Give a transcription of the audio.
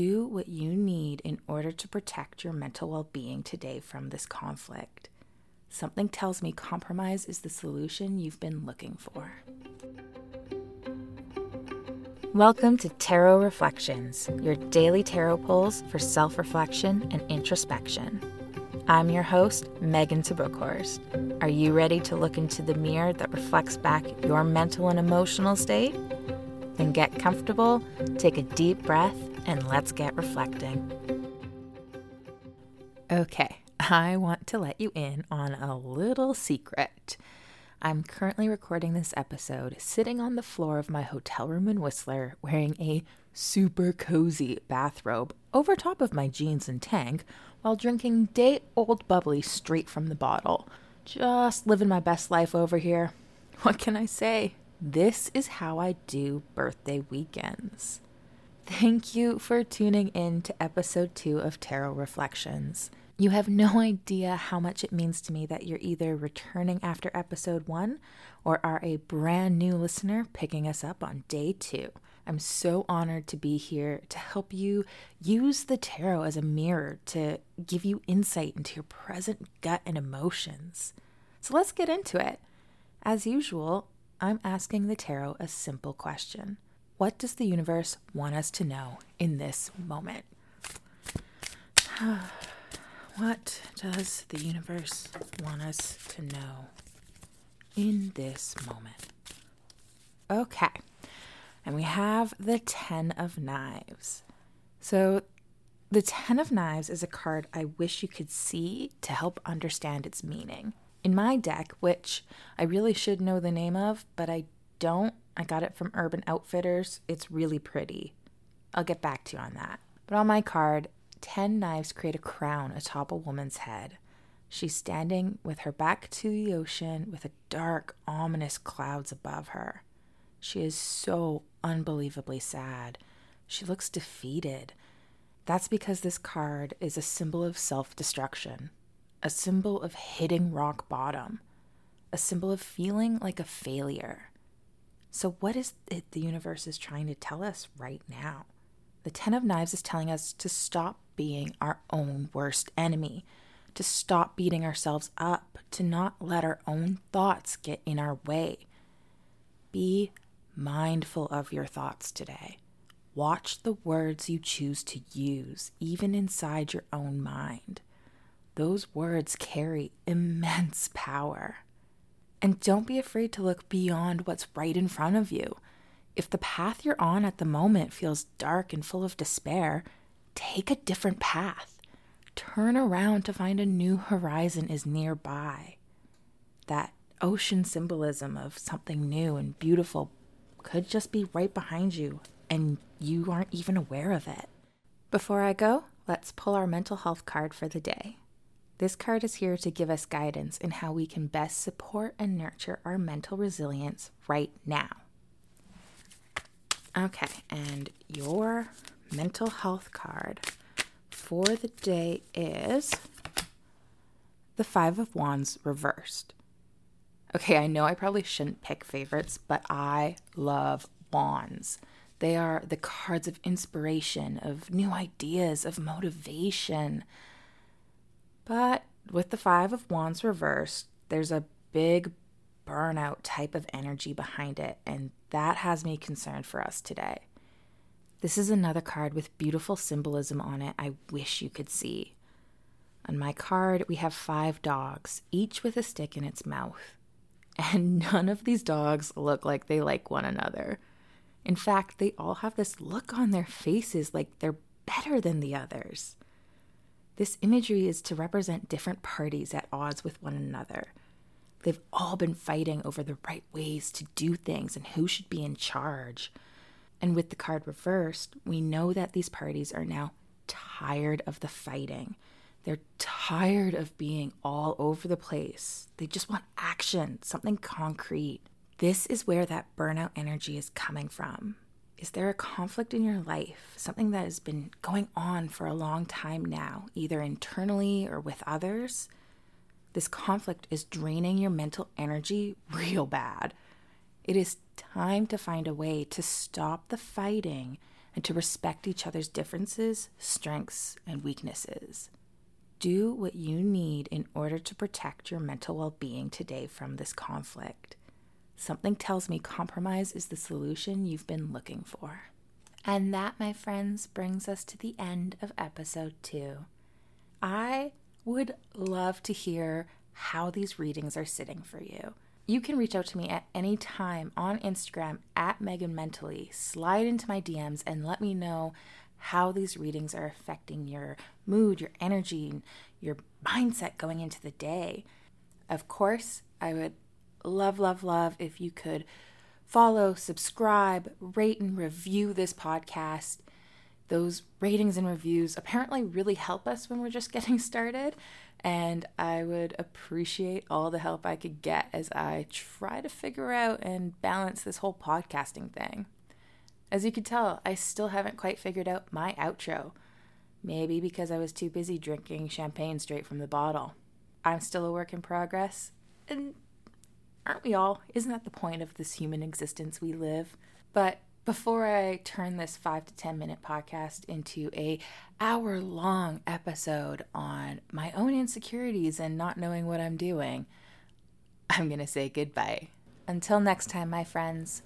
Do what you need in order to protect your mental well being today from this conflict. Something tells me compromise is the solution you've been looking for. Welcome to Tarot Reflections, your daily tarot pulls for self reflection and introspection. I'm your host, Megan Tabukhorst. Are you ready to look into the mirror that reflects back your mental and emotional state? Then get comfortable, take a deep breath, and let's get reflecting. Okay, I want to let you in on a little secret. I'm currently recording this episode sitting on the floor of my hotel room in Whistler wearing a super cozy bathrobe over top of my jeans and tank while drinking day old bubbly straight from the bottle. Just living my best life over here. What can I say? This is how I do birthday weekends. Thank you for tuning in to episode two of Tarot Reflections. You have no idea how much it means to me that you're either returning after episode one or are a brand new listener picking us up on day two. I'm so honored to be here to help you use the tarot as a mirror to give you insight into your present gut and emotions. So let's get into it. As usual, I'm asking the tarot a simple question What does the universe want us to know in this moment? what does the universe want us to know in this moment? Okay, and we have the Ten of Knives. So, the Ten of Knives is a card I wish you could see to help understand its meaning in my deck, which I really should know the name of, but I don't. I got it from Urban Outfitters. It's really pretty. I'll get back to you on that. But on my card, 10 knives create a crown atop a woman's head. She's standing with her back to the ocean with a dark, ominous clouds above her. She is so unbelievably sad. She looks defeated. That's because this card is a symbol of self destruction a symbol of hitting rock bottom, a symbol of feeling like a failure. So, what is it the universe is trying to tell us right now? The Ten of Knives is telling us to stop being our own worst enemy, to stop beating ourselves up, to not let our own thoughts get in our way. Be mindful of your thoughts today. Watch the words you choose to use, even inside your own mind. Those words carry immense power. And don't be afraid to look beyond what's right in front of you. If the path you're on at the moment feels dark and full of despair, take a different path. Turn around to find a new horizon is nearby. That ocean symbolism of something new and beautiful could just be right behind you, and you aren't even aware of it. Before I go, let's pull our mental health card for the day. This card is here to give us guidance in how we can best support and nurture our mental resilience right now. Okay, and your mental health card for the day is the Five of Wands reversed. Okay, I know I probably shouldn't pick favorites, but I love wands. They are the cards of inspiration, of new ideas, of motivation. But with the Five of Wands reversed, there's a big burnout type of energy behind it, and that has me concerned for us today. This is another card with beautiful symbolism on it I wish you could see. On my card, we have five dogs, each with a stick in its mouth. And none of these dogs look like they like one another. In fact, they all have this look on their faces like they're better than the others. This imagery is to represent different parties at odds with one another. They've all been fighting over the right ways to do things and who should be in charge. And with the card reversed, we know that these parties are now tired of the fighting. They're tired of being all over the place. They just want action, something concrete. This is where that burnout energy is coming from. Is there a conflict in your life, something that has been going on for a long time now, either internally or with others? This conflict is draining your mental energy real bad. It is time to find a way to stop the fighting and to respect each other's differences, strengths, and weaknesses. Do what you need in order to protect your mental well being today from this conflict. Something tells me compromise is the solution you've been looking for. And that, my friends, brings us to the end of episode two. I would love to hear how these readings are sitting for you. You can reach out to me at any time on Instagram at Megan Mentally. Slide into my DMs and let me know how these readings are affecting your mood, your energy, your mindset going into the day. Of course, I would love, love, love if you could follow, subscribe, rate, and review this podcast. Those ratings and reviews apparently really help us when we're just getting started. And I would appreciate all the help I could get as I try to figure out and balance this whole podcasting thing. As you can tell, I still haven't quite figured out my outro. Maybe because I was too busy drinking champagne straight from the bottle. I'm still a work in progress, and aren't we all? Isn't that the point of this human existence we live? But before I turn this 5 to 10 minute podcast into a hour long episode on my own insecurities and not knowing what I'm doing, I'm going to say goodbye. Until next time, my friends.